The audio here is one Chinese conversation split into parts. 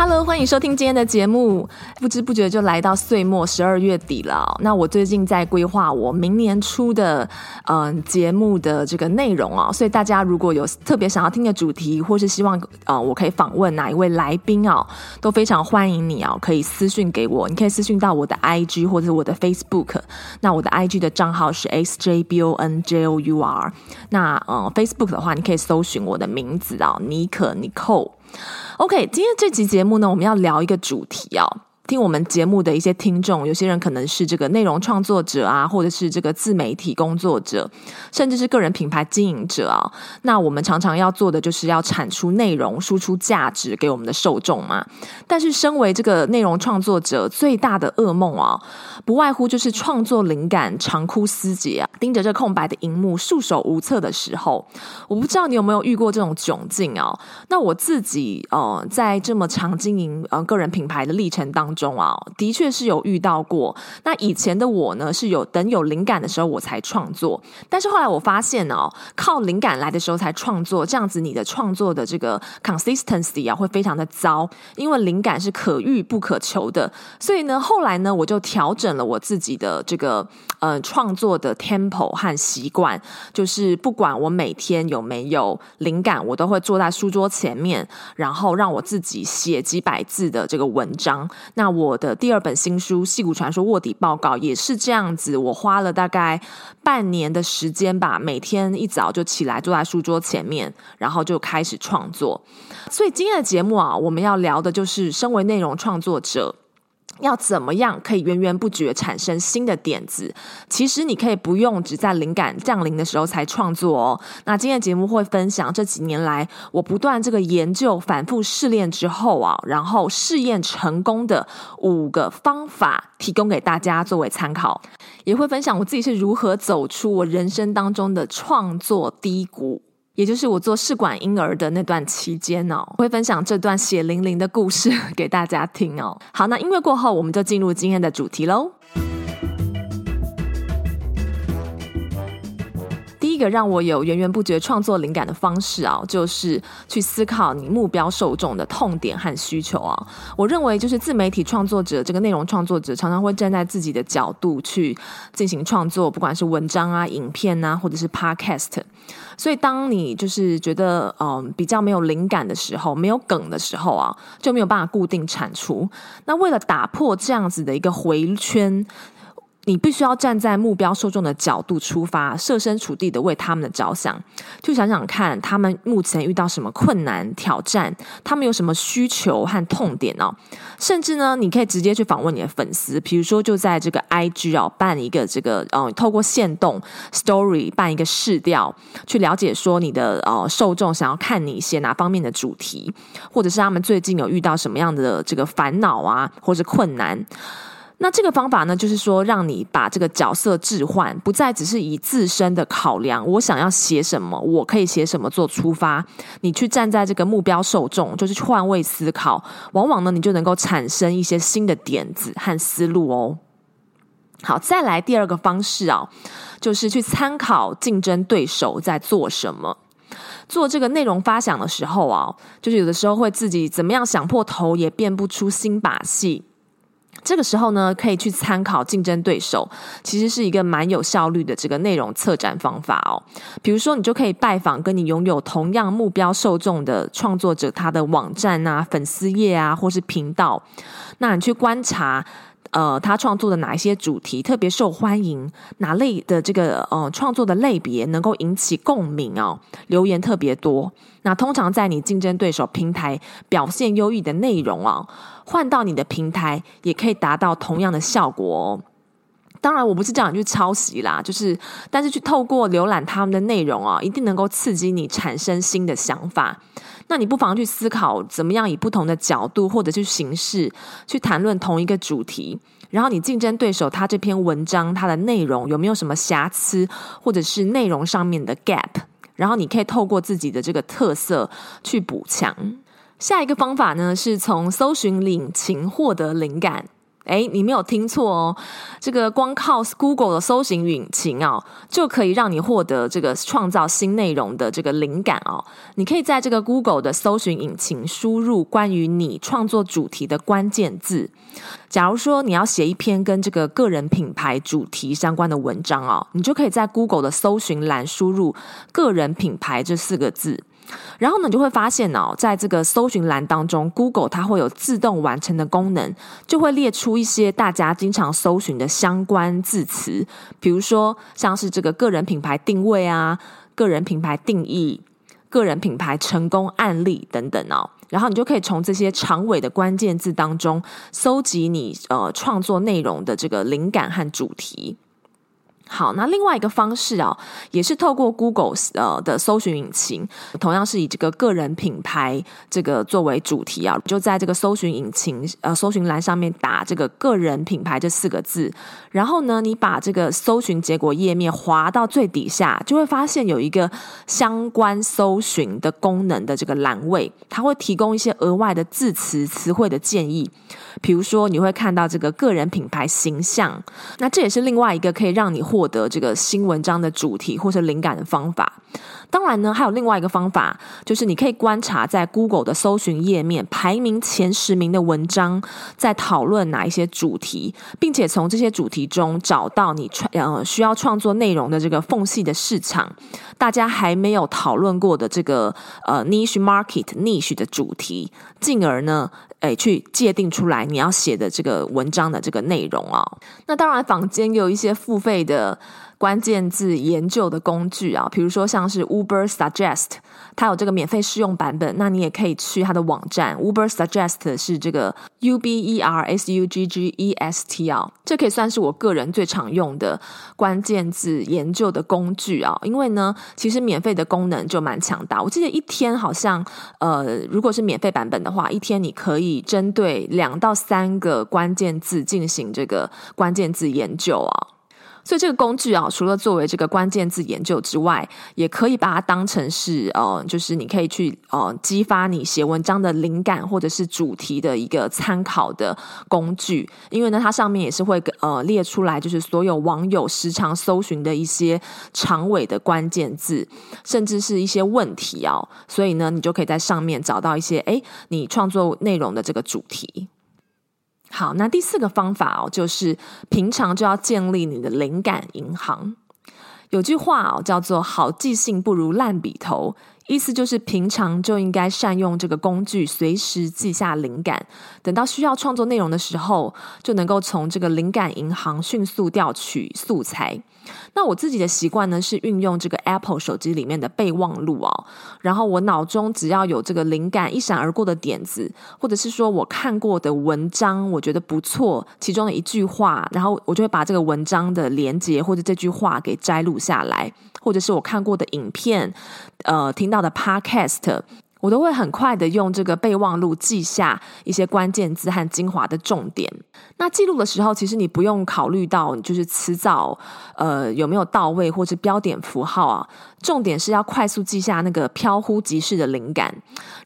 Hello，欢迎收听今天的节目。不知不觉就来到岁末十二月底了。那我最近在规划我明年初的嗯、节目的这个内容啊，所以大家如果有特别想要听的主题，或是希望呃我可以访问哪一位来宾啊，都非常欢迎你啊，可以私讯给我。你可以私讯到我的 IG 或者我的 Facebook。那我的 IG 的账号是 SJBONJOUR。那呃 Facebook 的话，你可以搜寻我的名字啊，尼可 Nicole。OK，今天这集节目呢，我们要聊一个主题哦。听我们节目的一些听众，有些人可能是这个内容创作者啊，或者是这个自媒体工作者，甚至是个人品牌经营者啊。那我们常常要做的就是要产出内容，输出价值给我们的受众嘛。但是，身为这个内容创作者，最大的噩梦啊，不外乎就是创作灵感长枯思竭啊，盯着这空白的荧幕，束手无策的时候。我不知道你有没有遇过这种窘境啊？那我自己呃，在这么长经营呃个人品牌的历程当中。中啊，的确是有遇到过。那以前的我呢，是有等有灵感的时候我才创作。但是后来我发现哦，靠灵感来的时候才创作，这样子你的创作的这个 consistency 啊，会非常的糟，因为灵感是可遇不可求的。所以呢，后来呢，我就调整了我自己的这个呃创作的 tempo 和习惯，就是不管我每天有没有灵感，我都会坐在书桌前面，然后让我自己写几百字的这个文章。那我的第二本新书《戏骨传说卧底报告》也是这样子，我花了大概半年的时间吧，每天一早就起来坐在书桌前面，然后就开始创作。所以今天的节目啊，我们要聊的就是身为内容创作者。要怎么样可以源源不绝产生新的点子？其实你可以不用只在灵感降临的时候才创作哦。那今天的节目会分享这几年来我不断这个研究、反复试炼之后啊，然后试验成功的五个方法，提供给大家作为参考。也会分享我自己是如何走出我人生当中的创作低谷。也就是我做试管婴儿的那段期间哦，会分享这段血淋淋的故事给大家听哦。好，那音乐过后，我们就进入今天的主题喽。第一个让我有源源不绝创作灵感的方式啊，就是去思考你目标受众的痛点和需求啊。我认为，就是自媒体创作者这个内容创作者，常常会站在自己的角度去进行创作，不管是文章啊、影片啊，或者是 Podcast。所以，当你就是觉得嗯比较没有灵感的时候，没有梗的时候啊，就没有办法固定产出。那为了打破这样子的一个回圈。你必须要站在目标受众的角度出发，设身处地的为他们的着想，就想想看他们目前遇到什么困难挑战，他们有什么需求和痛点哦。甚至呢，你可以直接去访问你的粉丝，比如说就在这个 IG 哦，办一个这个呃，透过线动 Story 办一个试调，去了解说你的呃受众想要看你写哪方面的主题，或者是他们最近有遇到什么样的这个烦恼啊，或者困难。那这个方法呢，就是说，让你把这个角色置换，不再只是以自身的考量，我想要写什么，我可以写什么做出发，你去站在这个目标受众，就是换位思考，往往呢，你就能够产生一些新的点子和思路哦。好，再来第二个方式啊，就是去参考竞争对手在做什么，做这个内容发想的时候啊，就是有的时候会自己怎么样想破头也变不出新把戏。这个时候呢，可以去参考竞争对手，其实是一个蛮有效率的这个内容策展方法哦。比如说，你就可以拜访跟你拥有同样目标受众的创作者，他的网站啊、粉丝页啊，或是频道，那你去观察。呃，他创作的哪一些主题特别受欢迎？哪类的这个呃创作的类别能够引起共鸣哦？留言特别多。那通常在你竞争对手平台表现优异的内容哦，换到你的平台也可以达到同样的效果哦。当然，我不是叫你去抄袭啦，就是，但是去透过浏览他们的内容啊，一定能够刺激你产生新的想法。那你不妨去思考，怎么样以不同的角度或者是形式去谈论同一个主题。然后你竞争对手他这篇文章它的内容有没有什么瑕疵，或者是内容上面的 gap，然后你可以透过自己的这个特色去补强。下一个方法呢，是从搜寻引擎获得灵感。哎，你没有听错哦，这个光靠 Google 的搜寻引擎啊，就可以让你获得这个创造新内容的这个灵感哦。你可以在这个 Google 的搜寻引擎输入关于你创作主题的关键字。假如说你要写一篇跟这个个人品牌主题相关的文章哦，你就可以在 Google 的搜寻栏输入“个人品牌”这四个字。然后呢，你就会发现哦，在这个搜寻栏当中，Google 它会有自动完成的功能，就会列出一些大家经常搜寻的相关字词，比如说像是这个个人品牌定位啊、个人品牌定义、个人品牌成功案例等等哦。然后你就可以从这些长尾的关键字当中，搜集你呃创作内容的这个灵感和主题。好，那另外一个方式啊，也是透过 Google 呃的搜寻引擎，同样是以这个个人品牌这个作为主题啊，就在这个搜寻引擎呃搜寻栏上面打这个个人品牌这四个字，然后呢，你把这个搜寻结果页面滑到最底下，就会发现有一个相关搜寻的功能的这个栏位，它会提供一些额外的字词词汇的建议，比如说你会看到这个个人品牌形象，那这也是另外一个可以让你获获得这个新文章的主题或是灵感的方法。当然呢，还有另外一个方法，就是你可以观察在 Google 的搜寻页面排名前十名的文章，在讨论哪一些主题，并且从这些主题中找到你创呃需要创作内容的这个缝隙的市场，大家还没有讨论过的这个呃 niche market niche 的主题，进而呢，诶去界定出来你要写的这个文章的这个内容啊、哦。那当然，坊间有一些付费的。关键字研究的工具啊，比如说像是 Uber Suggest，它有这个免费试用版本，那你也可以去它的网站。Uber Suggest 是这个 U B E R S U G G E S T 啊，这可以算是我个人最常用的关键字研究的工具啊。因为呢，其实免费的功能就蛮强大。我记得一天好像，呃，如果是免费版本的话，一天你可以针对两到三个关键字进行这个关键字研究啊。所以这个工具啊，除了作为这个关键字研究之外，也可以把它当成是呃，就是你可以去呃激发你写文章的灵感或者是主题的一个参考的工具。因为呢，它上面也是会呃列出来，就是所有网友时常搜寻的一些长尾的关键字，甚至是一些问题啊。所以呢，你就可以在上面找到一些诶，你创作内容的这个主题。好，那第四个方法哦，就是平常就要建立你的灵感银行。有句话哦，叫做“好记性不如烂笔头”，意思就是平常就应该善用这个工具，随时记下灵感，等到需要创作内容的时候，就能够从这个灵感银行迅速调取素材。那我自己的习惯呢，是运用这个 Apple 手机里面的备忘录哦，然后我脑中只要有这个灵感一闪而过的点子，或者是说我看过的文章，我觉得不错，其中的一句话，然后我就会把这个文章的连接或者这句话给摘录下来，或者是我看过的影片，呃，听到的 Podcast。我都会很快的用这个备忘录记下一些关键字和精华的重点。那记录的时候，其实你不用考虑到就是词藻呃有没有到位，或是标点符号啊。重点是要快速记下那个飘忽即逝的灵感。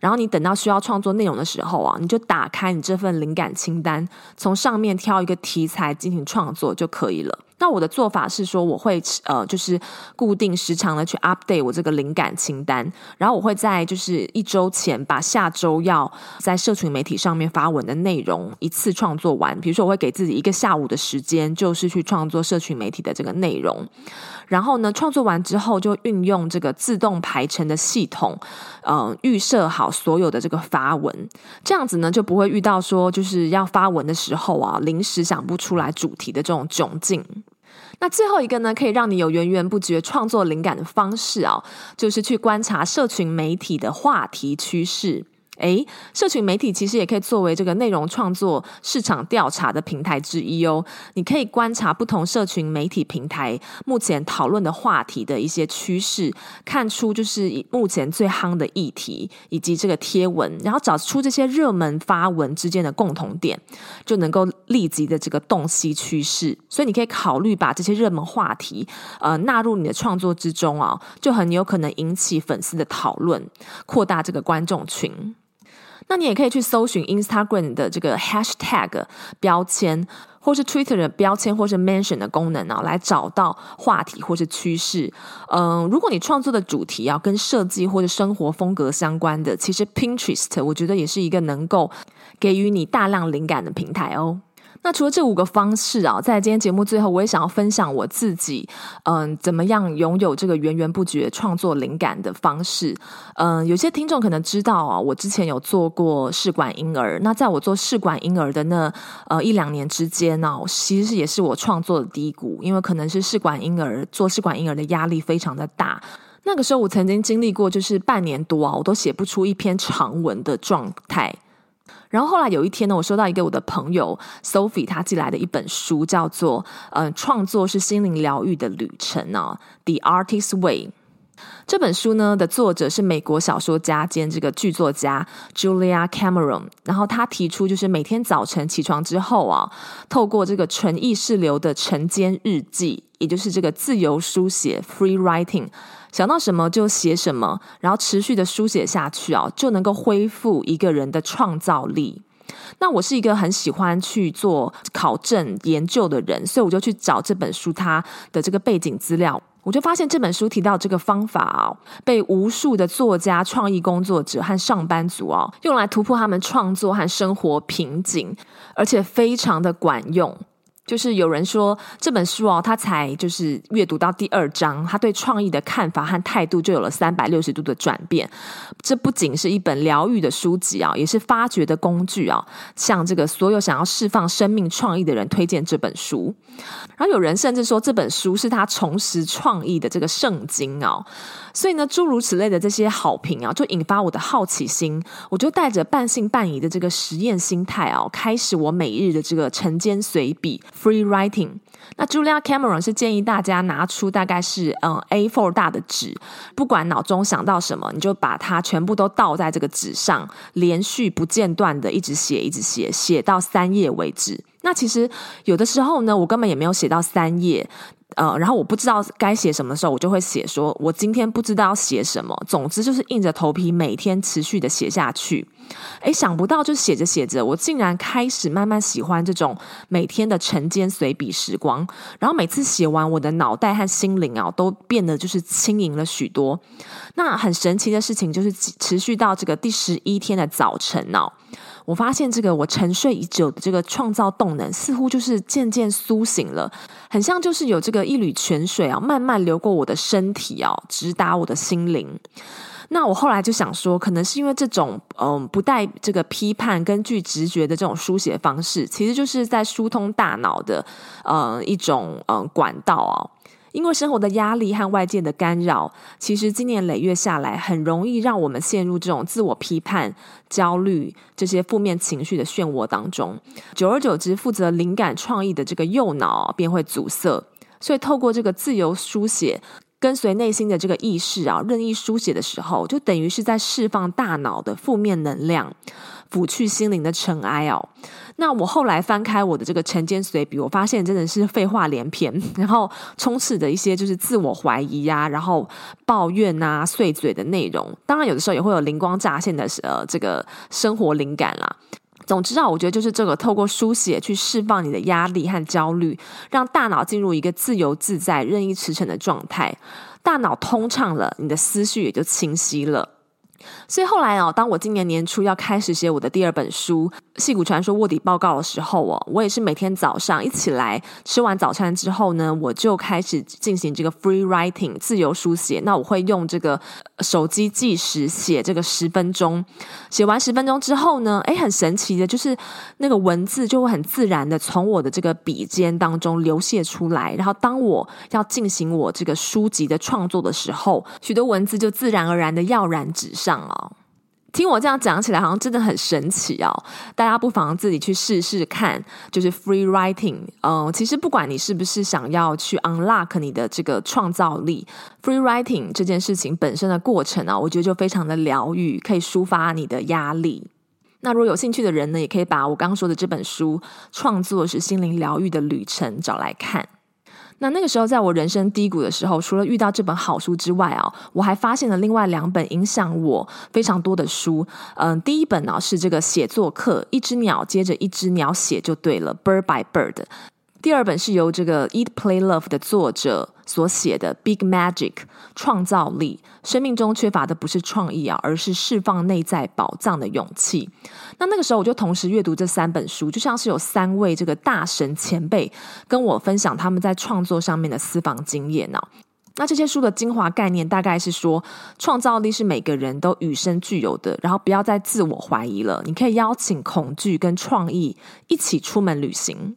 然后你等到需要创作内容的时候啊，你就打开你这份灵感清单，从上面挑一个题材进行创作就可以了。那我的做法是说，我会呃，就是固定时长的去 update 我这个灵感清单，然后我会在就是一周前把下周要在社群媒体上面发文的内容一次创作完。比如说，我会给自己一个下午的时间，就是去创作社群媒体的这个内容。然后呢，创作完之后就运用这个自动排程的系统，呃，预设好所有的这个发文，这样子呢就不会遇到说就是要发文的时候啊，临时想不出来主题的这种窘境。那最后一个呢，可以让你有源源不绝创作灵感的方式啊，就是去观察社群媒体的话题趋势。诶，社群媒体其实也可以作为这个内容创作市场调查的平台之一哦。你可以观察不同社群媒体平台目前讨论的话题的一些趋势，看出就是目前最夯的议题以及这个贴文，然后找出这些热门发文之间的共同点，就能够立即的这个洞悉趋势。所以你可以考虑把这些热门话题呃纳入你的创作之中啊，就很有可能引起粉丝的讨论，扩大这个观众群。那你也可以去搜寻 Instagram 的这个 Hashtag 标签，或是 Twitter 的标签，或是 Mention 的功能啊，来找到话题或是趋势。嗯，如果你创作的主题啊跟设计或者生活风格相关的，其实 Pinterest 我觉得也是一个能够给予你大量灵感的平台哦。那除了这五个方式啊，在今天节目最后，我也想要分享我自己，嗯，怎么样拥有这个源源不绝创作灵感的方式。嗯，有些听众可能知道啊，我之前有做过试管婴儿。那在我做试管婴儿的那呃一两年之间呢，其实也是我创作的低谷，因为可能是试管婴儿做试管婴儿的压力非常的大。那个时候我曾经经历过，就是半年多啊，我都写不出一篇长文的状态。然后后来有一天呢，我收到一个我的朋友 Sophie 他寄来的一本书，叫做《嗯、创作是心灵疗愈的旅程》呢，《The Artist's Way》。这本书呢的作者是美国小说家兼这个剧作家 Julia Cameron。然后他提出，就是每天早晨起床之后啊，透过这个纯意识流的晨间日记，也就是这个自由书写 （free writing）。想到什么就写什么，然后持续的书写下去啊，就能够恢复一个人的创造力。那我是一个很喜欢去做考证研究的人，所以我就去找这本书它的这个背景资料，我就发现这本书提到这个方法啊，被无数的作家、创意工作者和上班族啊，用来突破他们创作和生活瓶颈，而且非常的管用。就是有人说这本书哦，他才就是阅读到第二章，他对创意的看法和态度就有了三百六十度的转变。这不仅是一本疗愈的书籍啊，也是发掘的工具啊。向这个所有想要释放生命创意的人推荐这本书。然后有人甚至说这本书是他重拾创意的这个圣经啊。所以呢，诸如此类的这些好评啊，就引发我的好奇心。我就带着半信半疑的这个实验心态啊，开始我每日的这个晨间随笔 （free writing）。那 Julia Cameron 是建议大家拿出大概是嗯 A four 大的纸，不管脑中想到什么，你就把它全部都倒在这个纸上，连续不间断的一直写，一直写，写到三页为止。那其实有的时候呢，我根本也没有写到三页。呃，然后我不知道该写什么的时候，我就会写说，我今天不知道写什么。总之就是硬着头皮每天持续的写下去。诶，想不到就写着写着，我竟然开始慢慢喜欢这种每天的晨间随笔时光。然后每次写完，我的脑袋和心灵啊，都变得就是轻盈了许多。那很神奇的事情就是持续到这个第十一天的早晨哦。我发现这个我沉睡已久的这个创造动能，似乎就是渐渐苏醒了，很像就是有这个一缕泉水啊，慢慢流过我的身体啊，直达我的心灵。那我后来就想说，可能是因为这种嗯不带这个批判、根据直觉的这种书写方式，其实就是在疏通大脑的嗯一种嗯管道啊。因为生活的压力和外界的干扰，其实今年累月下来，很容易让我们陷入这种自我批判、焦虑这些负面情绪的漩涡当中。久而久之，负责灵感创意的这个右脑便会阻塞。所以，透过这个自由书写，跟随内心的这个意识啊，任意书写的时候，就等于是在释放大脑的负面能量。抚去心灵的尘埃哦。那我后来翻开我的这个晨间随笔，我发现真的是废话连篇，然后充斥着一些就是自我怀疑呀、啊，然后抱怨啊、碎嘴的内容。当然，有的时候也会有灵光乍现的呃这个生活灵感啦。总之啊，我觉得就是这个透过书写去释放你的压力和焦虑，让大脑进入一个自由自在、任意驰骋的状态。大脑通畅了，你的思绪也就清晰了。所以后来哦，当我今年年初要开始写我的第二本书《戏骨传说卧底报告》的时候哦，我也是每天早上一起来吃完早餐之后呢，我就开始进行这个 free writing 自由书写。那我会用这个手机计时写这个十分钟，写完十分钟之后呢，诶，很神奇的，就是那个文字就会很自然的从我的这个笔尖当中流泻出来。然后当我要进行我这个书籍的创作的时候，许多文字就自然而然的跃然纸上。哦，听我这样讲起来，好像真的很神奇哦。大家不妨自己去试试看，就是 free writing。嗯、其实不管你是不是想要去 unlock 你的这个创造力，free writing 这件事情本身的过程啊，我觉得就非常的疗愈，可以抒发你的压力。那如果有兴趣的人呢，也可以把我刚刚说的这本书《创作是心灵疗愈的旅程》找来看。那那个时候，在我人生低谷的时候，除了遇到这本好书之外啊，我还发现了另外两本影响我非常多的书。嗯，第一本呢是这个写作课，一只鸟接着一只鸟写就对了，Bird by Bird。第二本是由这个 Eat Play Love 的作者所写的《Big Magic》创造力。生命中缺乏的不是创意啊，而是释放内在宝藏的勇气。那那个时候，我就同时阅读这三本书，就像是有三位这个大神前辈跟我分享他们在创作上面的私房经验呢、那这些书的精华概念大概是说，创造力是每个人都与生俱有的，然后不要再自我怀疑了。你可以邀请恐惧跟创意一起出门旅行，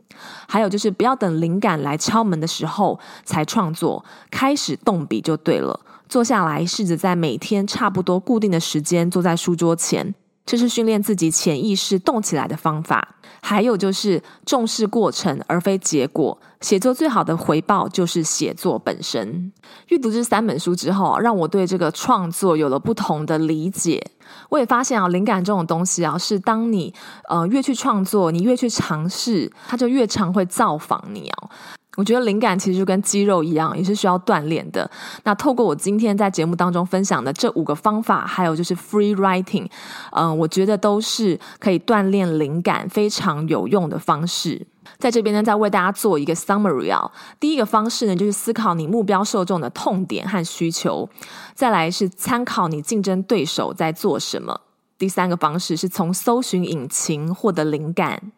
还有就是不要等灵感来敲门的时候才创作，开始动笔就对了。坐下来，试着在每天差不多固定的时间坐在书桌前。这是训练自己潜意识动起来的方法。还有就是重视过程而非结果。写作最好的回报就是写作本身。阅读这三本书之后，让我对这个创作有了不同的理解。我也发现啊，灵感这种东西啊，是当你呃越去创作，你越去尝试，它就越常会造访你啊。我觉得灵感其实就跟肌肉一样，也是需要锻炼的。那透过我今天在节目当中分享的这五个方法，还有就是 free writing，嗯、我觉得都是可以锻炼灵感非常有用的方式。在这边呢，再为大家做一个 summary 啊。第一个方式呢，就是思考你目标受众的痛点和需求；再来是参考你竞争对手在做什么；第三个方式是从搜寻引擎获得灵感。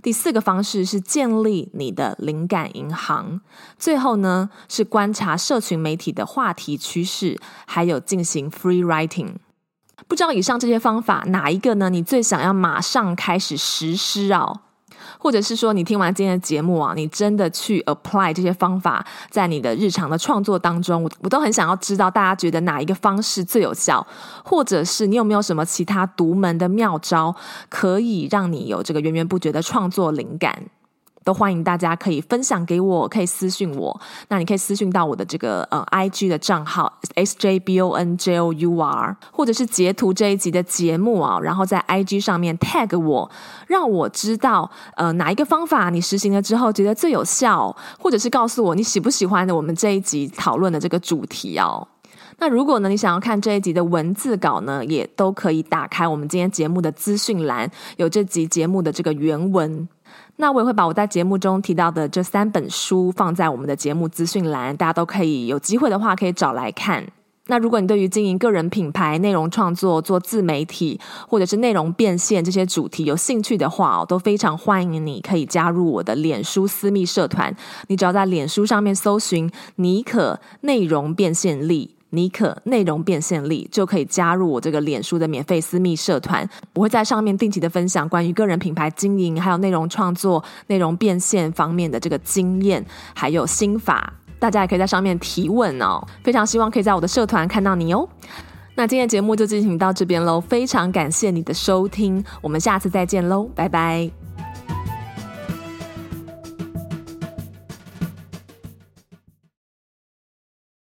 第四个方式是建立你的灵感银行，最后呢是观察社群媒体的话题趋势，还有进行 free writing。不知道以上这些方法哪一个呢？你最想要马上开始实施哦？或者是说，你听完今天的节目啊，你真的去 apply 这些方法在你的日常的创作当中，我我都很想要知道大家觉得哪一个方式最有效，或者是你有没有什么其他独门的妙招，可以让你有这个源源不绝的创作灵感。都欢迎大家可以分享给我，可以私信我。那你可以私信到我的这个呃 IG 的账号 sjbonjour，或者是截图这一集的节目啊，然后在 IG 上面 tag 我，让我知道呃哪一个方法你实行了之后觉得最有效，或者是告诉我你喜不喜欢的我们这一集讨论的这个主题哦。那如果呢你想要看这一集的文字稿呢，也都可以打开我们今天节目的资讯栏，有这集节目的这个原文。那我也会把我在节目中提到的这三本书放在我们的节目资讯栏，大家都可以有机会的话可以找来看。那如果你对于经营个人品牌、内容创作、做自媒体或者是内容变现这些主题有兴趣的话哦，都非常欢迎你可以加入我的脸书私密社团。你只要在脸书上面搜寻“妮可内容变现力”。妮可内容变现力就可以加入我这个脸书的免费私密社团，我会在上面定期的分享关于个人品牌经营，还有内容创作、内容变现方面的这个经验，还有心法，大家也可以在上面提问哦。非常希望可以在我的社团看到你哦。那今天节目就进行到这边喽，非常感谢你的收听，我们下次再见喽，拜拜。